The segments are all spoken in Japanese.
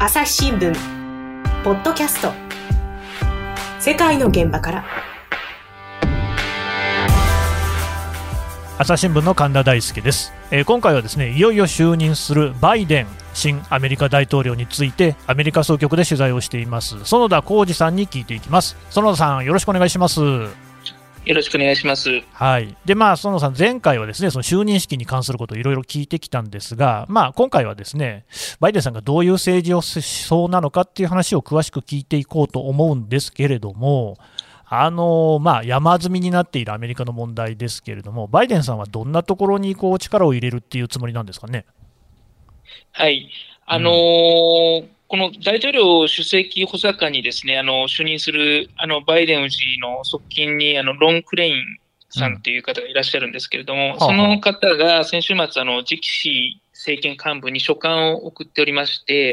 朝日新聞。ポッドキャスト。世界の現場から。朝日新聞の神田大輔です、えー、今回はですねいよいよ就任するバイデン新アメリカ大統領についてアメリカ総局で取材をしています。園田浩二さんに聞いていきます。園田さんよろしくお願いします。よろしくお願いします。はい。で、まあ、園さん、前回はですね、その就任式に関することをいろいろ聞いてきたんですが、まあ、今回はですね、バイデンさんがどういう政治をしそうなのかっていう話を詳しく聞いていこうと思うんですけれども、あのまあ、山積みになっているアメリカの問題ですけれども、バイデンさんはどんなところにこう力を入れるっていうつもりなんですかね？はい。あのーうんこの大統領主席補佐官にですね、あの、就任する、あの、バイデン氏の側近に、あの、ロン・クレインさんっていう方がいらっしゃるんですけれども、うん、その方が先週末、あの、次期政権幹部に書簡を送っておりまして、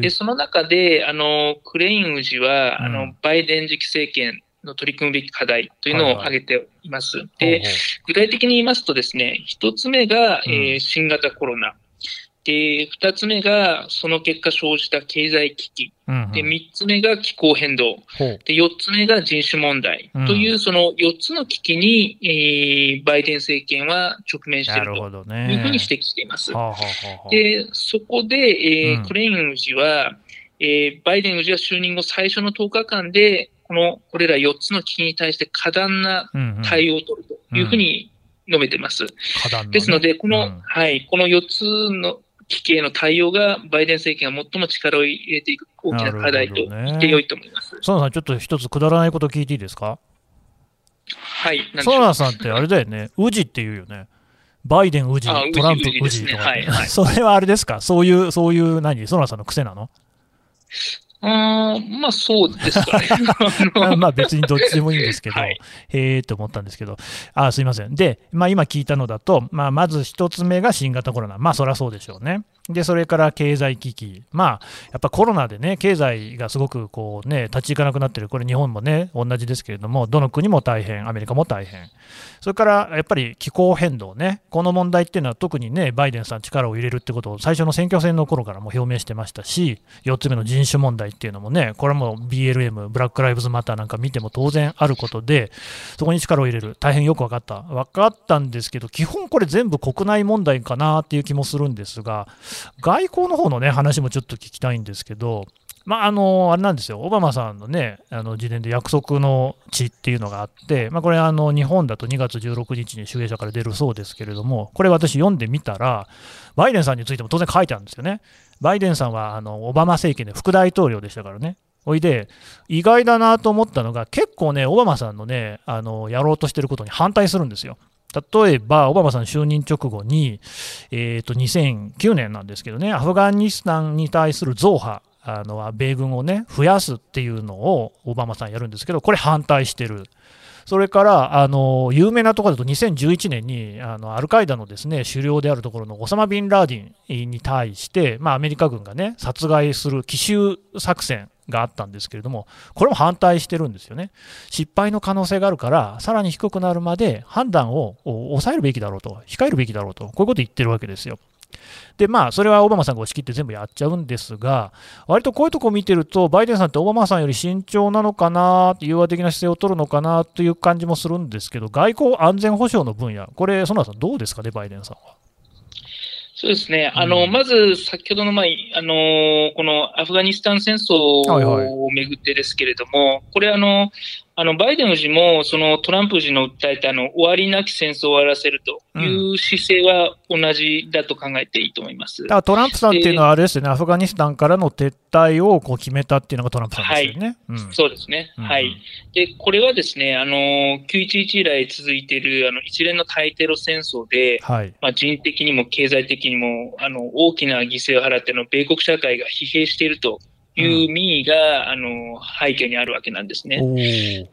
で、その中で、あの、クレイン氏は、うん、あの、バイデン次期政権の取り組むべき課題というのを挙げています。はいはい、で、具体的に言いますとですね、一つ目が、うん、えー、新型コロナ。で、二つ目が、その結果生じた経済危機。うんうん、で、三つ目が気候変動。で、四つ目が人種問題。うん、という、その四つの危機に、えー、バイデン政権は直面しているというふうに指摘しています。はあはあ、で、そこで、えー、うん、クレイン氏は、えー、バイデン氏が就任後最初の10日間で、この、これら4つの危機に対して過断な対応を取るというふうに述べてます。うん、ですので、この、はい、この4つの危機への対応がバイデン政権が最も力を入れていく大きな課題と言ってよいと思います。園、ね、さん、ちょっと一つくだらないこと聞いていいですか？はい。園田さんってあれだよね、宇治っていうよね。バイデン宇治、トランプ宇治とか、ね。はいはい、それはあれですか？そういう、そういう何、園田さんの癖なの？あまあそうですかね。まあ別にどっちでもいいんですけど、はい、へえと思ったんですけど、あすいません。で、まあ、今聞いたのだと、まあ、まず一つ目が新型コロナ、まあそりゃそうでしょうね。で、それから経済危機、まあ、やっぱコロナでね、経済がすごくこう、ね、立ち行かなくなってる、これ、日本もね、同じですけれども、どの国も大変、アメリカも大変、それからやっぱり気候変動ね、この問題っていうのは、特にね、バイデンさん、力を入れるってことを最初の選挙戦の頃からも表明してましたし、4つ目の人種問題っていうのもね、これも BLM、ブラック・ライブズ・マターなんか見ても当然あることで、そこに力を入れる、大変よく分かった、分かったんですけど、基本これ、全部国内問題かなっていう気もするんですが、外交の方のね、話もちょっと聞きたいんですけど、まあ、あの、あれなんですよ、オバマさんのね、あの、自伝で約束の地っていうのがあって、まあ、これ、あの、日本だと2月16日に集英社から出るそうですけれども、これ私読んでみたら、バイデンさんについても当然書いてあるんですよね。バイデンさんは、あの、オバマ政権で副大統領でしたからね。おいで、意外だなと思ったのが、結構ね、オバマさんのね、あの、やろうとしてることに反対するんですよ。例えば、オバマさん就任直後に、えー、と2009年なんですけどね、アフガニスタンに対する増派、あの米軍をね、増やすっていうのをオバマさんやるんですけど、これ反対してる。それからあの有名なところだと2011年にあのアルカイダのですね首領であるところのオサマ・ビンラーディンに対して、まあ、アメリカ軍がね殺害する奇襲作戦があったんですけれども、これも反対してるんですよね。失敗の可能性があるから、さらに低くなるまで判断を抑えるべきだろうと、控えるべきだろうと、こういうこと言ってるわけですよ。で、まあ、それはオバマさんが押し切って全部やっちゃうんですが、割とこういうとこを見てると、バイデンさんってオバマさんより慎重なのかな、融和的な姿勢を取るのかなという感じもするんですけど、外交安全保障の分野、これ、園田さん、どうですかね、バイデンさんは。そうですね。あの、うん、まず、先ほどの前、あの、このアフガニスタン戦争をめぐってですけれども、はいはい、これあの、あの、バイデン氏も、そのトランプ氏の訴えた、あの、終わりなき戦争を終わらせるという姿勢は同じだと考えていいと思います。だからトランプさんっていうのはあれですよね、アフガニスタンからの撤退をこう決めたっていうのがトランプさんですよね。はい、うん、そうですね。うん、はい。で、これはですね、あの、911以来続いている、あの、一連の対テロ戦争で、はい、まあ、人的にも経済的にも、あの、大きな犠牲を払っての米国社会が疲弊しているという民意が、あの背景にあるわけなんですね。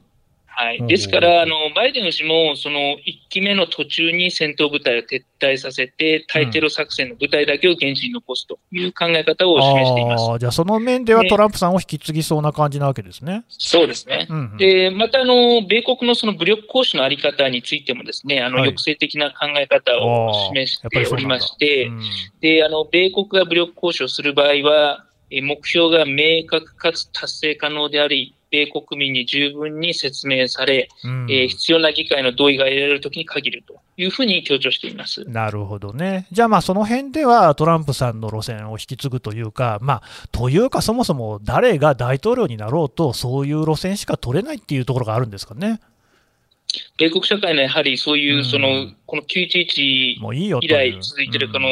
はい、ですから、あのバイデン氏もその1期目の途中に戦闘部隊を撤退させて、対テロ作戦の部隊だけを現地に残すという考え方を示しています、じゃあ、その面ではトランプさんを引き継ぎそうな感じなわけですね。そうですね、うんうん、でまたあの、米国のその武力行使の在り方についても、ですねあの、抑制的な考え方を示しておりまして、うん、であの米国が武力行使をする場合は、目標が明確かつ達成可能であり、米国民に十分に説明され、うん、えー、必要な議会の同意が得られるときに限るというふうに強調しています。なるほどね、じゃあ、まあその辺ではトランプさんの路線を引き継ぐというか、まあ、というか、そもそも誰が大統領になろうと、そういう路線しか取れないっていうところがあるんですかね。米国社会のやはりそういう、その、うん、この911以来続いているこの、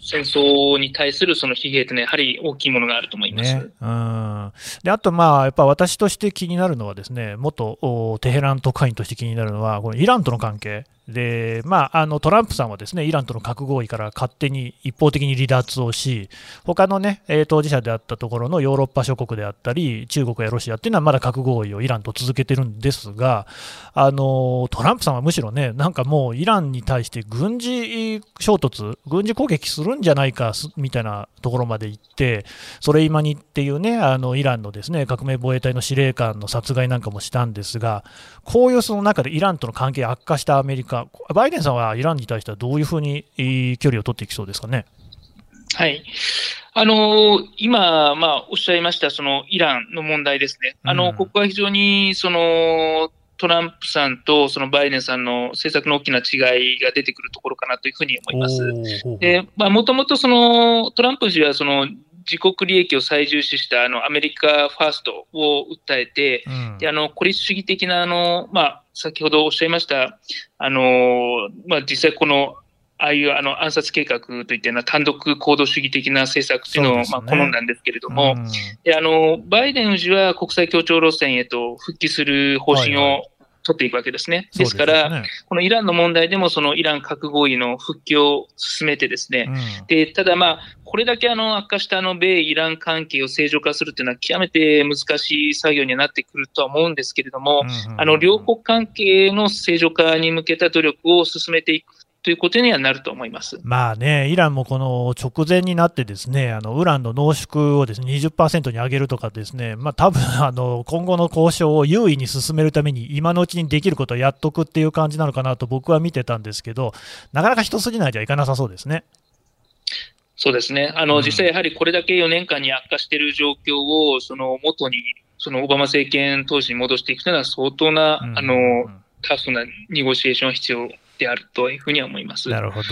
戦争に対するその疲弊というのは、やはり大きいものがあると思います、ね、うん。であと、まあ、やっぱ私として気になるのは、ですね元テヘラン特派員として気になるのは、このイランとの関係。でまあ、あのトランプさんはですねイランとの核合意から勝手に一方的に離脱をし、他のね、当事者であったところのヨーロッパ諸国であったり、中国やロシアっていうのはまだ核合意をイランと続けてるんですが、あのトランプさんはむしろね、なんかもうイランに対して軍事衝突、軍事攻撃するんじゃないかみたいなところまで行って、ソレイマニっていうね、あのイランのですね革命防衛隊の司令官の殺害なんかもしたんですが、こういうその中でイランとの関係悪化したアメリカ、バイデンさんはイランに対してはどういうふうに距離を取っていきそうですかね？はい。あの今、まあ、おっしゃいました、そのイランの問題ですね。あの、うん、ここは非常に、その、トランプさんとそのバイデンさんの政策の大きな違いが出てくるところかなというふうに思います。で、まあ、もともとそのトランプ氏はその自国利益を最重視したあのアメリカファーストを訴えて、うん、であの孤立主義的なあの、まあ、先ほどおっしゃいました、あのまあ、実際このああいうあの暗殺計画といったような単独行動主義的な政策というのを、ね、まあ、好んだんですけれども、うん、であのバイデン氏は国際協調路線へと復帰する方針を取っていくわけですね。ですから、ね、このイランの問題でも、そのイラン核合意の復帰を進めてですね、うん、でただ、まあ、これだけあの悪化したあの米イラン関係を正常化するというのは、極めて難しい作業にはなってくるとは思うんですけれども、あの両国関係の正常化に向けた努力を進めていくということにはなると思いますまあね、イランもこの直前になって、ですねあのウランの濃縮をですね20%に上げるとか、ですねまあ多分あの今後の交渉を優位に進めるために、今のうちにできることをやっとくっていう感じなのかなと僕は見てたんですけど、なかなか一筋縄じゃいかなさそうですね。そうですね。あの、うん、実際やはりこれだけ4年間に悪化している状況を、その元に、そのオバマ政権当時に戻していくというのは、相当な、うん、あのタフなニゴシエーションが必要であるというふうには思います。なるほど。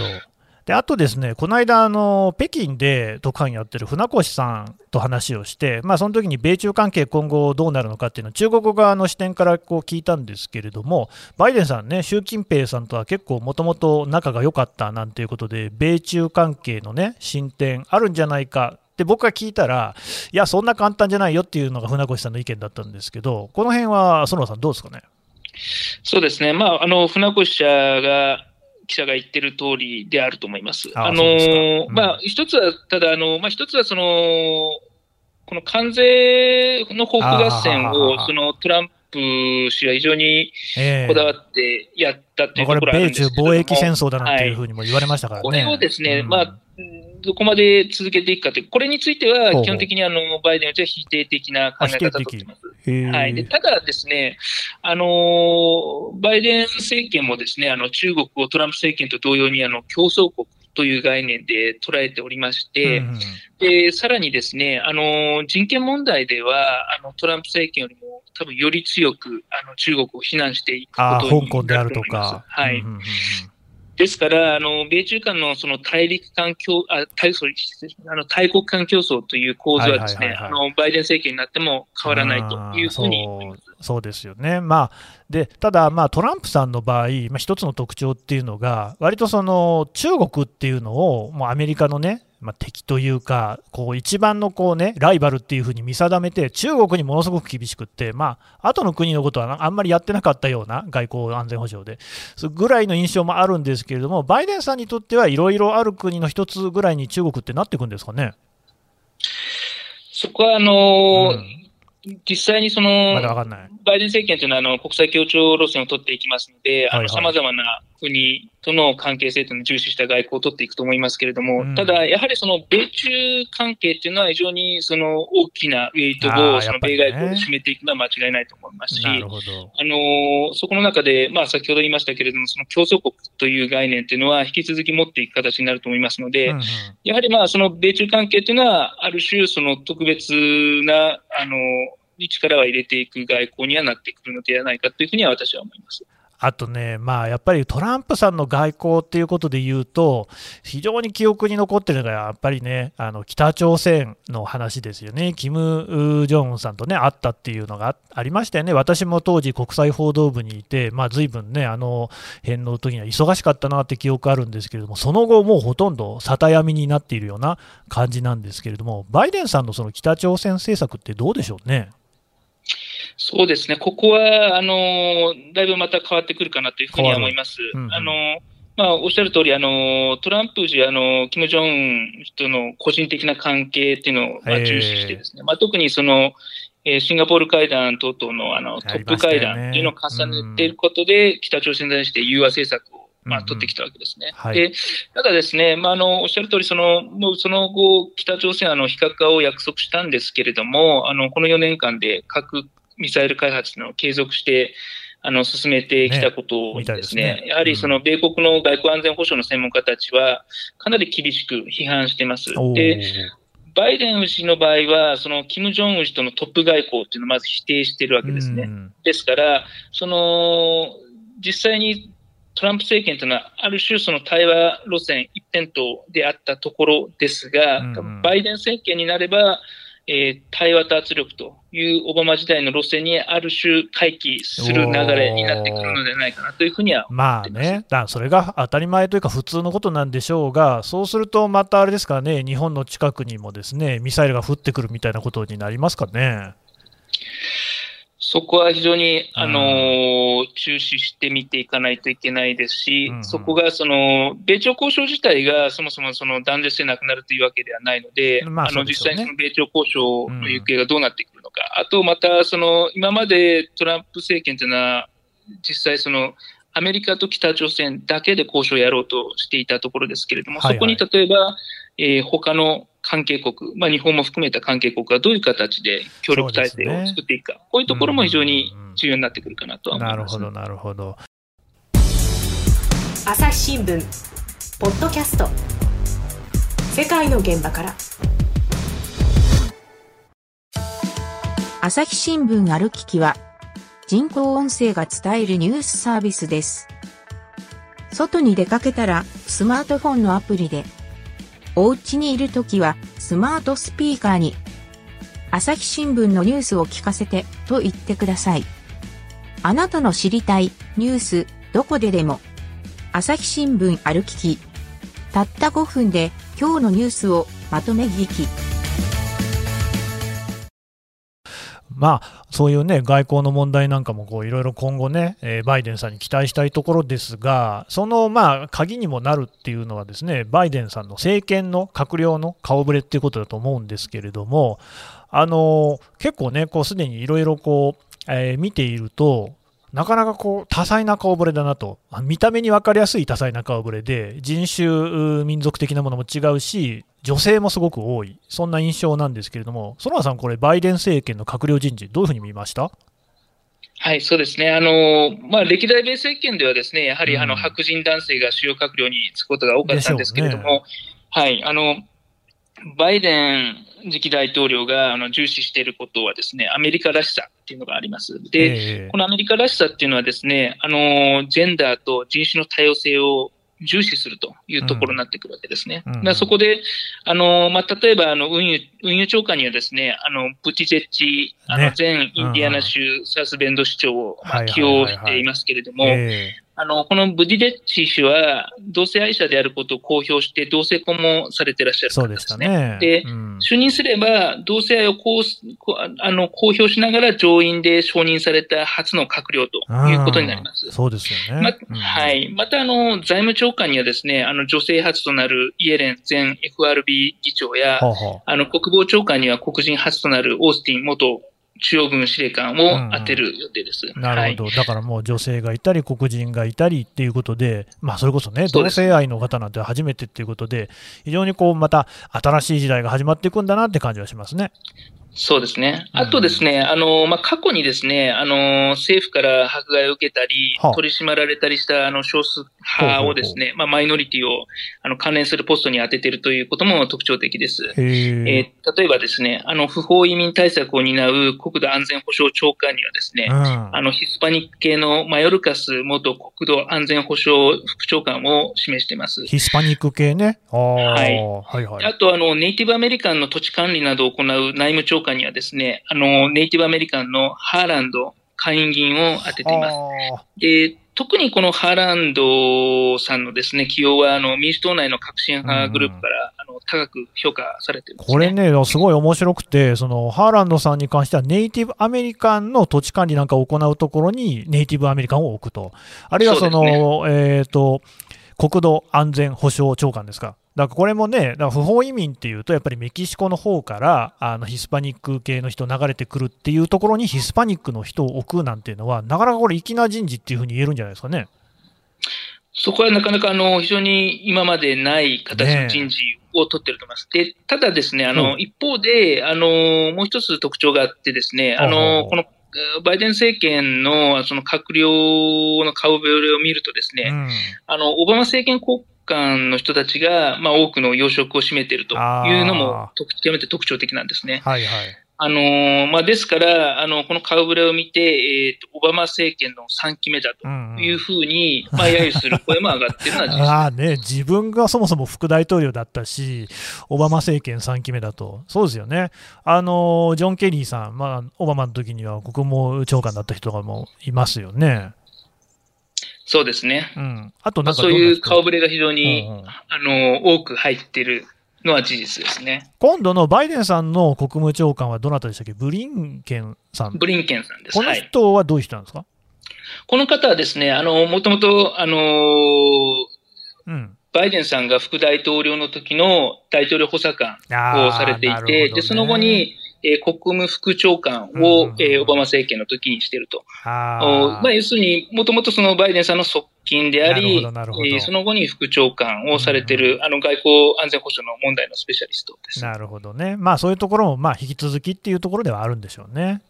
であとですね、この間、あの北京で特派員やってる船越さんと話をして、まあ、その時に米中関係、今後どうなるのかっていうのを中国側の視点からこう聞いたんですけれども、バイデンさんね、習近平さんとは結構もともと仲が良かったなんていうことで、米中関係のね、進展あるんじゃないか。で僕が聞いたら、いや、そんな簡単じゃないよっていうのが船越さんの意見だったんですけど、この辺は園田さん、どうですかね？そうですね、まあ、あの船越社が記者が言ってる通りであると思います。あの、うん、まあ、一つは、ただ、あの、まあ、一つは、その、この関税の報復合戦を、そのトランプ氏は非常にこだわってやったというところあるんですけども、これ、米中貿易戦争だなんていうふうにも言われましたからね。はい、これをですね、うん、まあ、どこまで続けていくかという、これについては、基本的にあのバイデンは否定的な考え方をとっています。はい、でただですね、あのバイデン政権もですね、あの中国をトランプ政権と同様にあの競争国という概念で捉えておりまして、うんうん、でさらにですね、あの人権問題ではあのトランプ政権よりも多分より強くあの中国を非難していくことになると思います。はい、うんうんうんですから、あの米中間のその大陸間競あ大あの大国間競争という構図はですね、あのバイデン政権になっても変わらないというふうに。そうですよね、まあ、でただ、まあ、トランプさんの場合、まあ、一つの特徴っていうのが、割とその中国っていうのを、もうアメリカのね、まあ、敵というか、こう一番のこう、ね、ライバルっていうふうに見定めて、中国にものすごく厳しくって、まあ後の国のことはあんまりやってなかったような外交安全保障で、ぐらいの印象もあるんですけれども、バイデンさんにとってはいろいろある国の一つぐらいに中国ってなっていくんですかね？そこはあのーうん。実際にその、ま、バイデン政権というのはあの国際協調路線を取っていきますので、さまざまな国との関係性というのを重視した外交を取っていくと思いますけれども、うんただ、やはりその米中関係っていうのは非常にその大きなウェイトをその米外交で占めていくのは間違いないと思いますし、なるほど。あのーそこの中で、まあ、先ほど言いましたけれども、その競争国という概念というのは引き続き持っていく形になると思いますので、うんうんやはりまあその米中関係というのは、ある種、その特別なあの力は入れていく外交にはなってくるのではないかというふうには私は思います。あとね、まあ、やっぱりトランプさんの外交っていうことで言うと、非常に記憶に残ってるのが、やっぱりね、あの北朝鮮の話ですよね、キム・ジョンウンさんとね、会ったっていうのがありましたよね、私も当時、国際報道部にいて、まあ随分ね、あの辺の時には忙しかったなって記憶あるんですけれども、その後、もうほとんど旗闇になっているような感じなんですけれども、バイデンさんのその北朝鮮政策ってどうでしょうね？そうですね、ここはあのだいぶまた変わってくるかなというふうには思います。変わるうんうん。あのまあ、おっしゃる通り、あのトランプ氏、あのキム・ジョンウンとの個人的な関係っていうのを、まあ、重視してですね、まあ、特にその、えーシンガポール会談等々のあのトップ会談っていうのを重ねていることで、北朝鮮に対して融和政策を、まあ、うんうん。取ってきたわけですね。はい。でただですね、まあ、あのおっしゃる通り、そのもうその後、北朝鮮はあの非核化を約束したんですけれども、あのこの4年間で核ミサイル開発のを継続してあの進めてきたことをですすね、やはりその米国の外交安全保障の専門家たちは、かなり厳しく批判してます。でバイデン氏の場合は、そのキム・ジョンウン氏とのトップ外交っていうのをまず否定しているわけですね。うん。ですから、その実際にトランプ政権というのは、ある種、その対話路線一辺倒であったところですが、バイデン政権になれば、えー対話と圧力というオバマ時代の路線にある種回帰する流れになってくるのではないかなというふうにはまあね、だそれが当たり前というか、普通のことなんでしょうが、そうするとまたあれですかね、日本の近くにもですねミサイルが降ってくるみたいなことになりますかね。そこは非常に、うん。あのー注視して見ていかないといけないですし、うんうん。そこがその米朝交渉自体がそもそもその断絶してなくなるというわけではないので、まああの実際にその米朝交渉の行方がどうなってくるのか、あとまたその今までトランプ政権というのは、実際その、アメリカと北朝鮮だけで交渉をやろうとしていたところですけれども、そこに例えば、えー他の関係国、まあ、日本も含めた関係国がどういう形で協力体制を作っていくか、こういうところも非常に重要になってくるかなとは思います。なるほど、なるほど。朝日新聞ポッドキャスト世界の現場から朝日新聞ある聞きは、人工音声が伝えるニュースサービスです。外に出かけたら、スマートフォンのアプリで、お家にいるときは、スマートスピーカーに、朝日新聞のニュースを聞かせて、と言ってください。あなたの知りたい、ニュース、どこででも、朝日新聞歩き聞き。たった5分で、今日のニュースをまとめ聞き。まあ、そういうね、外交の問題なんかもこういろいろ今後ね、えバイデンさんに期待したいところですが、そのまあ鍵にもなるっていうのはですね、バイデンさんの政権の閣僚の顔ぶれっていうことだと思うんですけれども、あの結構ね、こうすでにいろいろこう、えー見ていると、なかなかこう多彩な顔ぶれだなと、見た目に分かりやすい多彩な顔ぶれで、人種、民族的なものも違うし、女性もすごく多い、そんな印象なんですけれども、園田さん、これ、バイデン政権の閣僚人事、どういうふうに見ました？はい、そうですね。あの、まあ、歴代米政権ではですね、やはり、うん。あの、白人男性が主要閣僚に就くことが多かったんですけれども、はい、あの、バイデン次期大統領があの重視していることはですね、アメリカらしさっていうのがあります。で、ええ。このアメリカらしさっていうのはですね、あの、ジェンダーと人種の多様性を重視するというところになってくるわけですね。うん。だからそこで、あの、まあ、例えば、あの、運輸、運輸長官にはですね、あの、ブティジェッジ、あね。の、前インディアナ州サウスベンド市長を、まあ、起用していますけれども、えあの、このブディデッチ氏は、同性愛者であることを公表して、同性婚もされていらっしゃる方えそうですね。ね。でうん就任すれば、同性愛をこうあの公表しながら上院で承認された初の閣僚ということになりますうん。そうですよね。まうんは。い。また、あの、財務長官にはですね、あの、女性初となるイエレン前 FRB 議長や、あの、国防長官には黒人初となるオースティン元中央軍司令官を当てる予定です。なるほど、はい、だからもう女性がいたり、黒人がいたりっていうことで、まあ、それこそね、同性愛の方なんて初めてっていうことで、非常にこうまた新しい時代が始まっていくんだなって感じはしますね。そうですね。あとですね、うん、あの、まあ、過去にですね、あの、政府から迫害を受けたり、取り締まられたりしたあの少数派をですね、まあ、マイノリティをあの関連するポストに当てているということも特徴的です。えー、例えばですね、あの、不法移民対策を担う国土安全保障長官にはですね、うん、あの、ヒスパニック系のマヨルカス元国土安全保障副長官を示しています。ヒスパニック系ね。はい。はいはい。あと、あの、ネイティブアメリカンの土地管理などを行う内務長官にはですね、あの、ネイティブアメリカンのハーランド下院議員を当てています。で、特にこのハーランドさんのですね、起用は、あの、民主党内の革新派グループから、あの、高く評価されてるね、これね、すごい面白くて、その、ハーランドさんに関しては、ネイティブアメリカンの土地管理なんかを行うところに、ネイティブアメリカンを置くと。あるいはその、ね、えっ、ー、と、国土安全保障長官ですか。だからこれもね、だから不法移民っていうと、やっぱりメキシコの方からあのヒスパニック系の人流れてくるっていうところにヒスパニックの人を置くなんていうのは、なかなかこれ、粋な人事っていうふうに言えるんじゃないですかね。そこはなかなかあの非常に今までない形の人事を取ってると思います。ね、で、ただですね、あの、うん、一方で、あの、もう一つ特徴があってですね、あの、このバイデン政権のその閣僚の顔ぶれを見るとですね、うん、あの、オバマ政権国間の人たちが、まあ、多くの要職を占めているというのも、極めて特徴的なんですね。はいはい。あのー、まあ、ですから、あの、この顔ぶれを見て、えっ、ー、と、オバマ政権の3期目だというふうに、うんうん、まあ、揶揄する声も上がってるのは事実 ああね、自分がそもそも副大統領だったし、オバマ政権3期目だと。そうですよね。あの、ジョン・ケリーさん、まあ、オバマの時には国務長官だった人がもいますよね。そうですね。うん。あとなんかそういう顔ぶれが非常に、うんうん、あの、多く入ってるのは事実ですね。今度のバイデンさんの国務長官はどなたでしたっけ？ブリンケンさん。ブリンケンさんです。この人はどういう人なんですか、はい、この方はですね、あの、もともと、あのうん、バイデンさんが副大統領の時の大統領補佐官をされていて、ね、で、その後に、えー、国務副長官を、うん、えー、オバマ政権の時にしていると。あまあ、要するに、もともとそのバイデンさんの側近であり、えー、その後に副長官をされている、うん、あの外交安全保障の問題のスペシャリストです。なるほどね。まあ、そういうところも、まあ、引き続きっていうところではあるんでしょうね。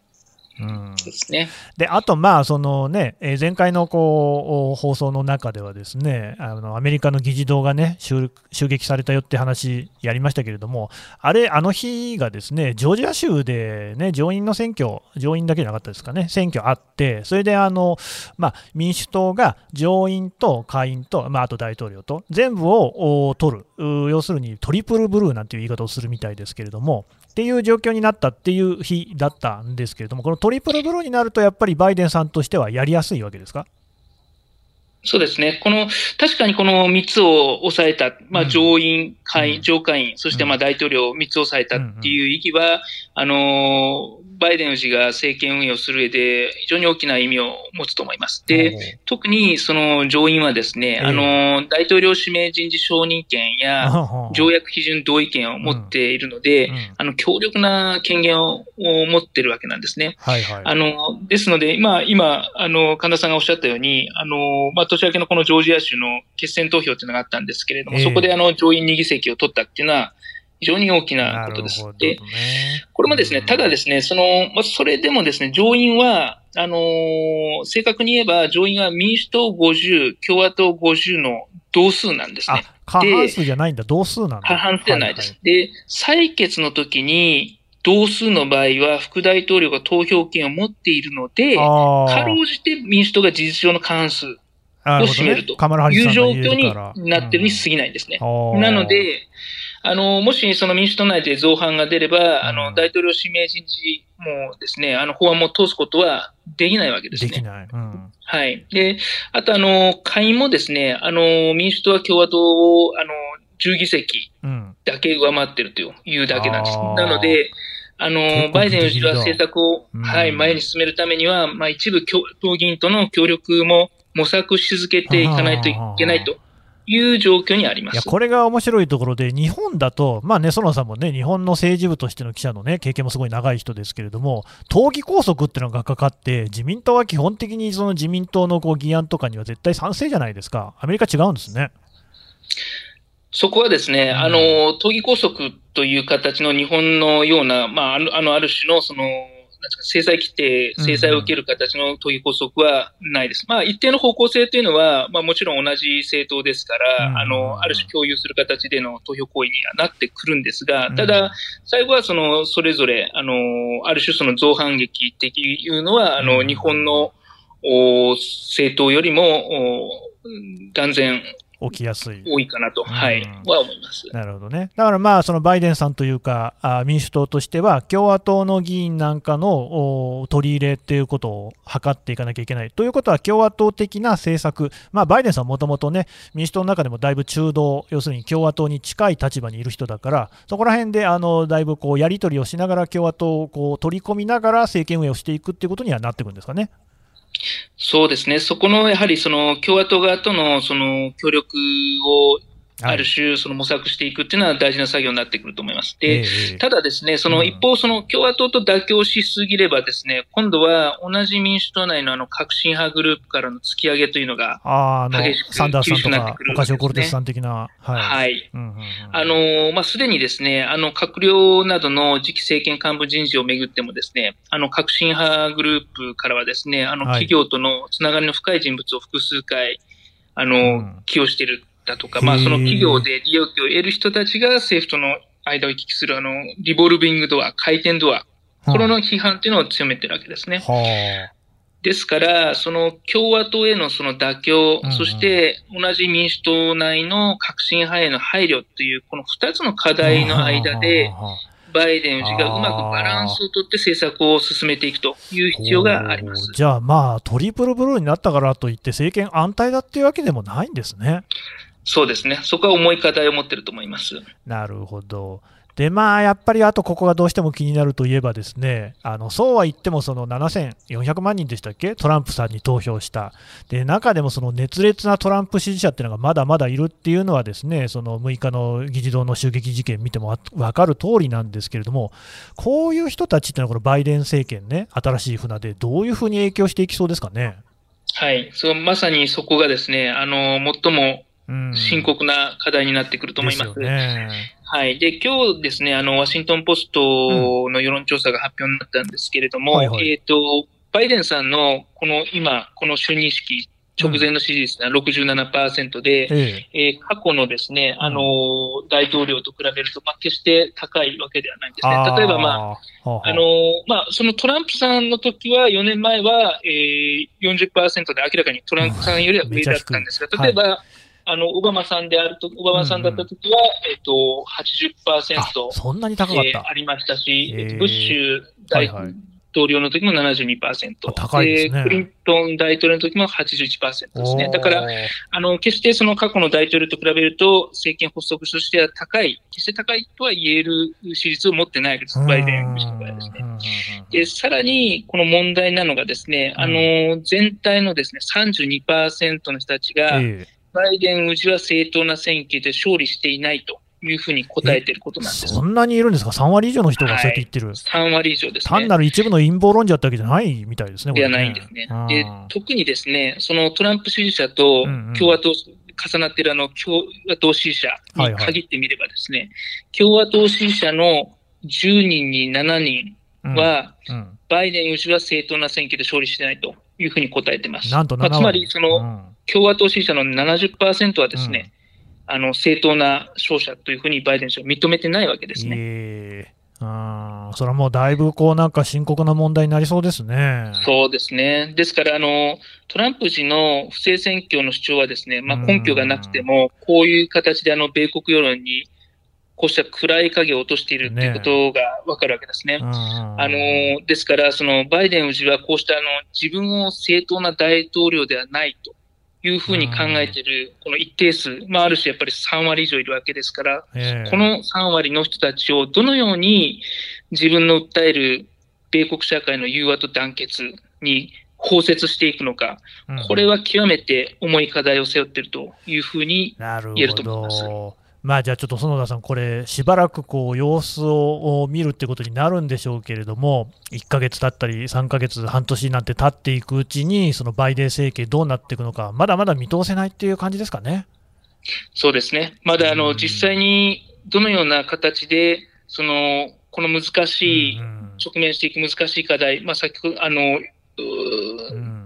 うん、ですね。で、あと、まあ、そのね、えー、前回のこう放送の中ではですね、あのアメリカの議事堂がね襲、襲撃されたよって話やりましたけれども、あれ、あの日がですね、ジョージア州でね、上院の選挙、上院だけじゃなかったですかね、選挙あって、それであの、まあ、民主党が上院と下院と、まあ、あと大統領と、全部を取る、要するにトリプルブルーなんていう言い方をするみたいですけれども、っていう状況になったっていう日だったんですけれども、このトリプルブルーになると、やっぱりバイデンさんとしてはやりやすいわけですか？そうですね。この、確かにこの3つを抑えた、まあ、上院、下院、上下院、そしてまあ大統領3つを抑えたっていう意義は、あの、バイデン氏が政権運営をする上で非常に大きな意味を持つと思います。で、特にその上院はですね、あの、大統領指名人事承認権や条約基準同意権を持っているので、あの、強力な権限を持っているわけなんですね。はいはい。あの、ですので、まあ、今、あの、神田さんがおっしゃったように、あの、まあ、年明けのこのジョージア州の決選投票っていうのがあったんですけれども、そこであの、上院2議席を取ったっていうのは、非常に大きなことです。ね、で、これもですね、ただですね、その、まそれでもですね、上院は、あのー、正確に言えば、上院は民主党50、共和党50の同数なんですね。過半数じゃないんだ、同数なんだ。過半数じゃないです。はいはい、で、採決の時に、同数の場合は副大統領が投票権を持っているので、かろうじて民主党が事実上の過半数を占めるという状況になってるに過ぎないんですね。なので、あの、もしその民主党内で造反が出れば、あの、大統領指名人事もですね、あの、法案も通すことはできないわけですね。できない。うん、はい。で、あと、あの、下院もですね、あの、民主党は共和党を、あの、10議席だけ上回ってるというだけなんです。なので、あの、バイデン氏は政策を、はい、前に進めるためには、まあ、一部党議員との協力も模索し続けていかないといけないという状況にあります。いやこれが面白いところで、日本だと、まあね、園さんもね、日本の政治部としての記者の、ね、経験もすごい長い人ですけれども、党議拘束っていうのがかかって、自民党は基本的にその自民党のこう議案とかには絶対賛成じゃないですか、アメリカ違うんですね。そこはですね、うん、あの、党議拘束という形の日本のような、まあ、あの、ある種の、その、制裁規定、制裁を受ける形の党議拘束はないです。うん、まあ、一定の方向性というのは、まあ、もちろん同じ政党ですから、うん、あの、ある種共有する形での投票行為にはなってくるんですが、ただ、最後はその、それぞれ、あの、ある種その造反劇的いうのは、あの、日本の政党よりも、断然起きやすい。多いかなと、はい、は思います。なるほどね。だからまあ、そのバイデンさんというか、あ民主党としては、共和党の議員なんかの取り入れっていうことを図っていかなきゃいけない。ということは、共和党的な政策、まあ、バイデンさんもともとね、民主党の中でもだいぶ中道、要するに共和党に近い立場にいる人だから、そこら辺であのだいぶこうやり取りをしながら、共和党をこう取り込みながら政権運営をしていくっていうことにはなっていくんですかね。そうですね、そこのやはりその共和党側とのその協力をある種、その模索していくっていうのは大事な作業になってくると思います。で、ただですね、その一方、その共和党と妥協しすぎればですね、今度は同じ民主党内のあの革新派グループからの突き上げというのが激しくサンダースさんとか、オカシオ・コルテスさん的な。はい。はい。あの、まあ、すでにですね、あの、閣僚などの次期政権幹部人事をめぐってもですね、あの、革新派グループからはですね、あの、企業とのつながりの深い人物を複数回、あの、うん、起用しているだとか、まあ、その企業で利益を得る人たちが政府との間を行き来するあの、リボルビングドア、回転ドア、これの批判っていうのを強めてるわけですね。ですから、その共和党へのその妥協、うんうん、そして同じ民主党内の革新派への配慮という、この二つの課題の間で、バイデン氏がうまくバランスをとって政策を進めていくという必要があります。じゃあ、まあ、トリプルブルーになったからといって、政権安泰だっていうわけでもないんですね。そうですね。そこは重い課題を持ってると思います。なるほど。で、まあ、やっぱりあとここがどうしても気になるといえばですね、あのそうは言ってもその7400万人でしたっけ、トランプさんに投票した、で中でもその熱烈なトランプ支持者っていうのがまだまだいるっていうのは、ですねその6日の議事堂の襲撃事件見ても分かる通りなんですけれども、こういう人たちっていうのは、このバイデン政権ね、新しい船で、どういうふうに影響していきそうですかね？はいそうまさにそこがですねあの最も深刻な課題になってくると思います。ね、はい。で、今日ですね、あの、ワシントンポストの世論調査が発表になったんですけれども、うんはいはい、えっ、ー、と、バイデンさんのこの今、この就任式直前の支持率が67%で、うん、えー、過去のですね、あの、大統領と比べると、まあ、決して高いわけではないんですね。例えば、まあ、あの、まあ、そのトランプさんの時は、4年前は、えー、40%で明らかにトランプさんよりは上だったんですが、例えば、はいあの、オバマさんであると、オバマさんだったときは、うん、えっ、と、80%。そんなに高かった、えー、ありましたし、えー、ブッシュ大統領の時も72%。高いですね。クリントン大統領の時も81%ですね。だから、あの、決してその過去の大統領と比べると、政権発足としては高い、決して高いとは言える支持率を持ってないです。バイデン氏の場合ですね。で、さらに、この問題なのがですね、あの、全体のですね、32%の人たちが、えーバイデン氏は正当な選挙で勝利していないというふうに答えていることなんです。そんなにいるんですか、3割以上の人がそうやって言ってる、はい、3割以上です、ね、単なる一部の陰謀論者ってわけじゃないみたいですね、ではないんですね。で特にですね、そのトランプ支持者と共和党、重なっているあの共和党支持者に限ってみればですね、はいはい、共和党支持者の10人に7人は、うんうん、バイデン氏は正当な選挙で勝利してないというふうに答えてます。なんとまあ、つまりその、うん共和党支持者の70%はですね、うん、あの正当な勝者というふうにバイデン氏は認めてないわけですね。えー、あそれはもうだいぶこうなんか深刻な問題になりそうですね。そうですね。ですからあの、トランプ氏の不正選挙の主張はですね、まあ、根拠がなくても、こういう形であの米国世論にこうした暗い影を落としているということがわかるわけですね。ねあのですから、そのバイデン氏はこうしたあの自分を正当な大統領ではないというふうに考えている、この一定数、まあ、ある種やっぱり3割以上いるわけですから、この3割の人たちをどのように自分の訴える米国社会の融和と団結に包摂していくのか、これは極めて重い課題を背負っているというふうに言えると思います。まあ、じゃあちょっと園田さん、これ、しばらくこう様子を見るってことになるんでしょうけれども、1ヶ月経ったり、3ヶ月、半年なんて経っていくうちに、そのバイデン政権、どうなっていくのか、まだまだ見通せないっていう感じですかね。そうですね、まだあの実際にどのような形で、そのこの難しい、直面していく難しい課題、まあ、先ほどあの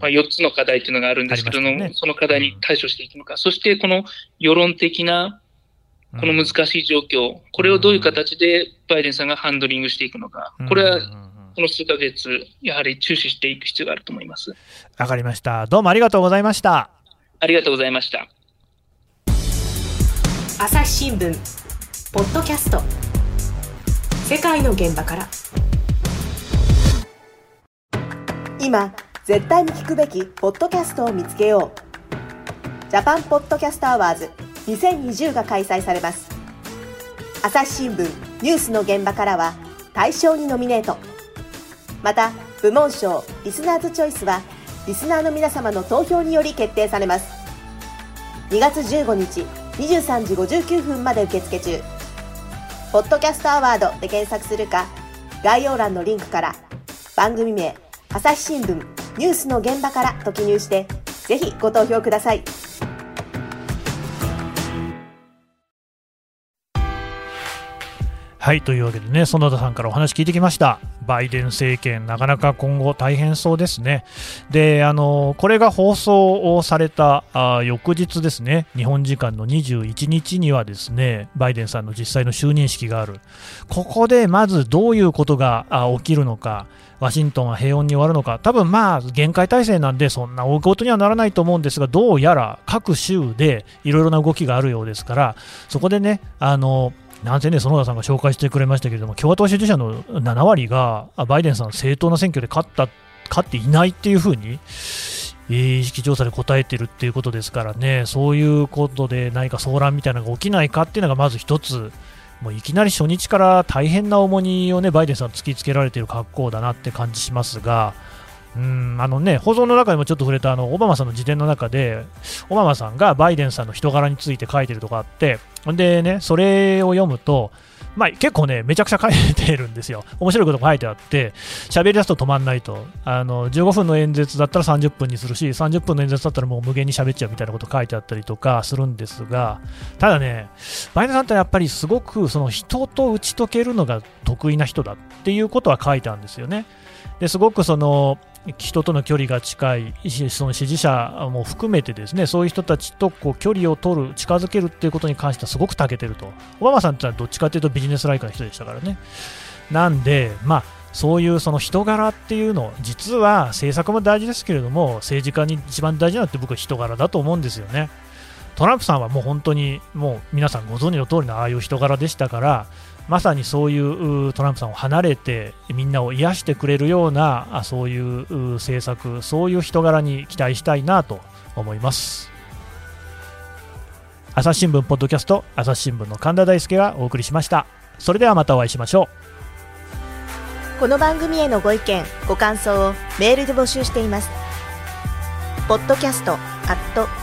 まあ、4つの課題というのがあるんですけども、ね、その課題に対処していくのか、そしてこの世論的なこの難しい状況、これをどういう形でバイデンさんがハンドリングしていくのか、これはこの数ヶ月、やはり注視していく必要があると思います。わかりました。どうもありがとうございました。ありがとうございました。朝日新聞ポッドキャスト。世界の現場から。今絶対に聞くべきポッドキャストを見つけよう。ジャパンポッドキャストアワード2020が開催されます。朝日新聞ニュースの現場からは大賞にノミネート。また部門賞リスナーズチョイスはリスナーの皆様の投票により決定されます。2月15日23時59分まで受付中。ポッドキャストアワードで検索するか概要欄のリンクから番組名朝日新聞ニュースの現場からと記入してぜひご投票ください。はいというわけでね、園田さんからお話聞いてきました、バイデン政権、なかなか今後、大変そうですね、であのこれが放送をされたあ翌日ですね、日本時間の21日にはですねバイデンさんの実際の就任式がある、ここでまずどういうことが起きるのか。ワシントンは平穏に終わるのか、多分まあ限界体制なんで、そんな大事にはならないと思うんですが、どうやら各州でいろいろな動きがあるようですから、そこでね、あのなんせね、園田さんが紹介してくれましたけれども、共和党支持者の7割がバイデンさん、正当な選挙で勝った勝っていないっていうふうに、意識調査で答えてるっていうことですからね、そういうことで何か騒乱みたいなのが起きないかっていうのがまず一つ、もういきなり初日から大変な重荷をねバイデンさん突きつけられてる格好だなって感じしますが。うんあのね、放送の中でもちょっと触れたあのオバマさんの自伝の中で、オバマさんがバイデンさんの人柄について書いてるとかあって、でね、それを読むと、まあ、結構ね、めちゃくちゃ書いてるんですよ。面白いことも書いてあって、喋り出すと止まんないと。あの、15分の演説だったら30分にするし、30分の演説だったらもう無限に喋っちゃうみたいなこと書いてあったりとかするんですが、ただね、バイデンさんってやっぱりすごくその人と打ち解けるのが得意な人だっていうことは書いてあるんですよね。ですごくその人との距離が近い、その支持者も含めてですねそういう人たちとこう距離を取る、近づけるっていうことに関してはすごく長けてると、オバマさんってのはどっちかというとビジネスライクな人でしたからね。なんで、まあ、そういうその人柄っていうの、実は政策も大事ですけれども、政治家に一番大事なのって僕は人柄だと思うんですよね。トランプさんはもう本当にもう皆さんご存知の通りのああいう人柄でしたから、まさにそういうトランプさんを離れてみんなを癒してくれるようなそういう政策そういう人柄に期待したいなと思います。朝日新聞ポッドキャスト朝日新聞の神田大輔がお送りしました。それではまたお会いしましょう。この番組へのご意見ご感想をメールで募集しています。ポッドキャストアット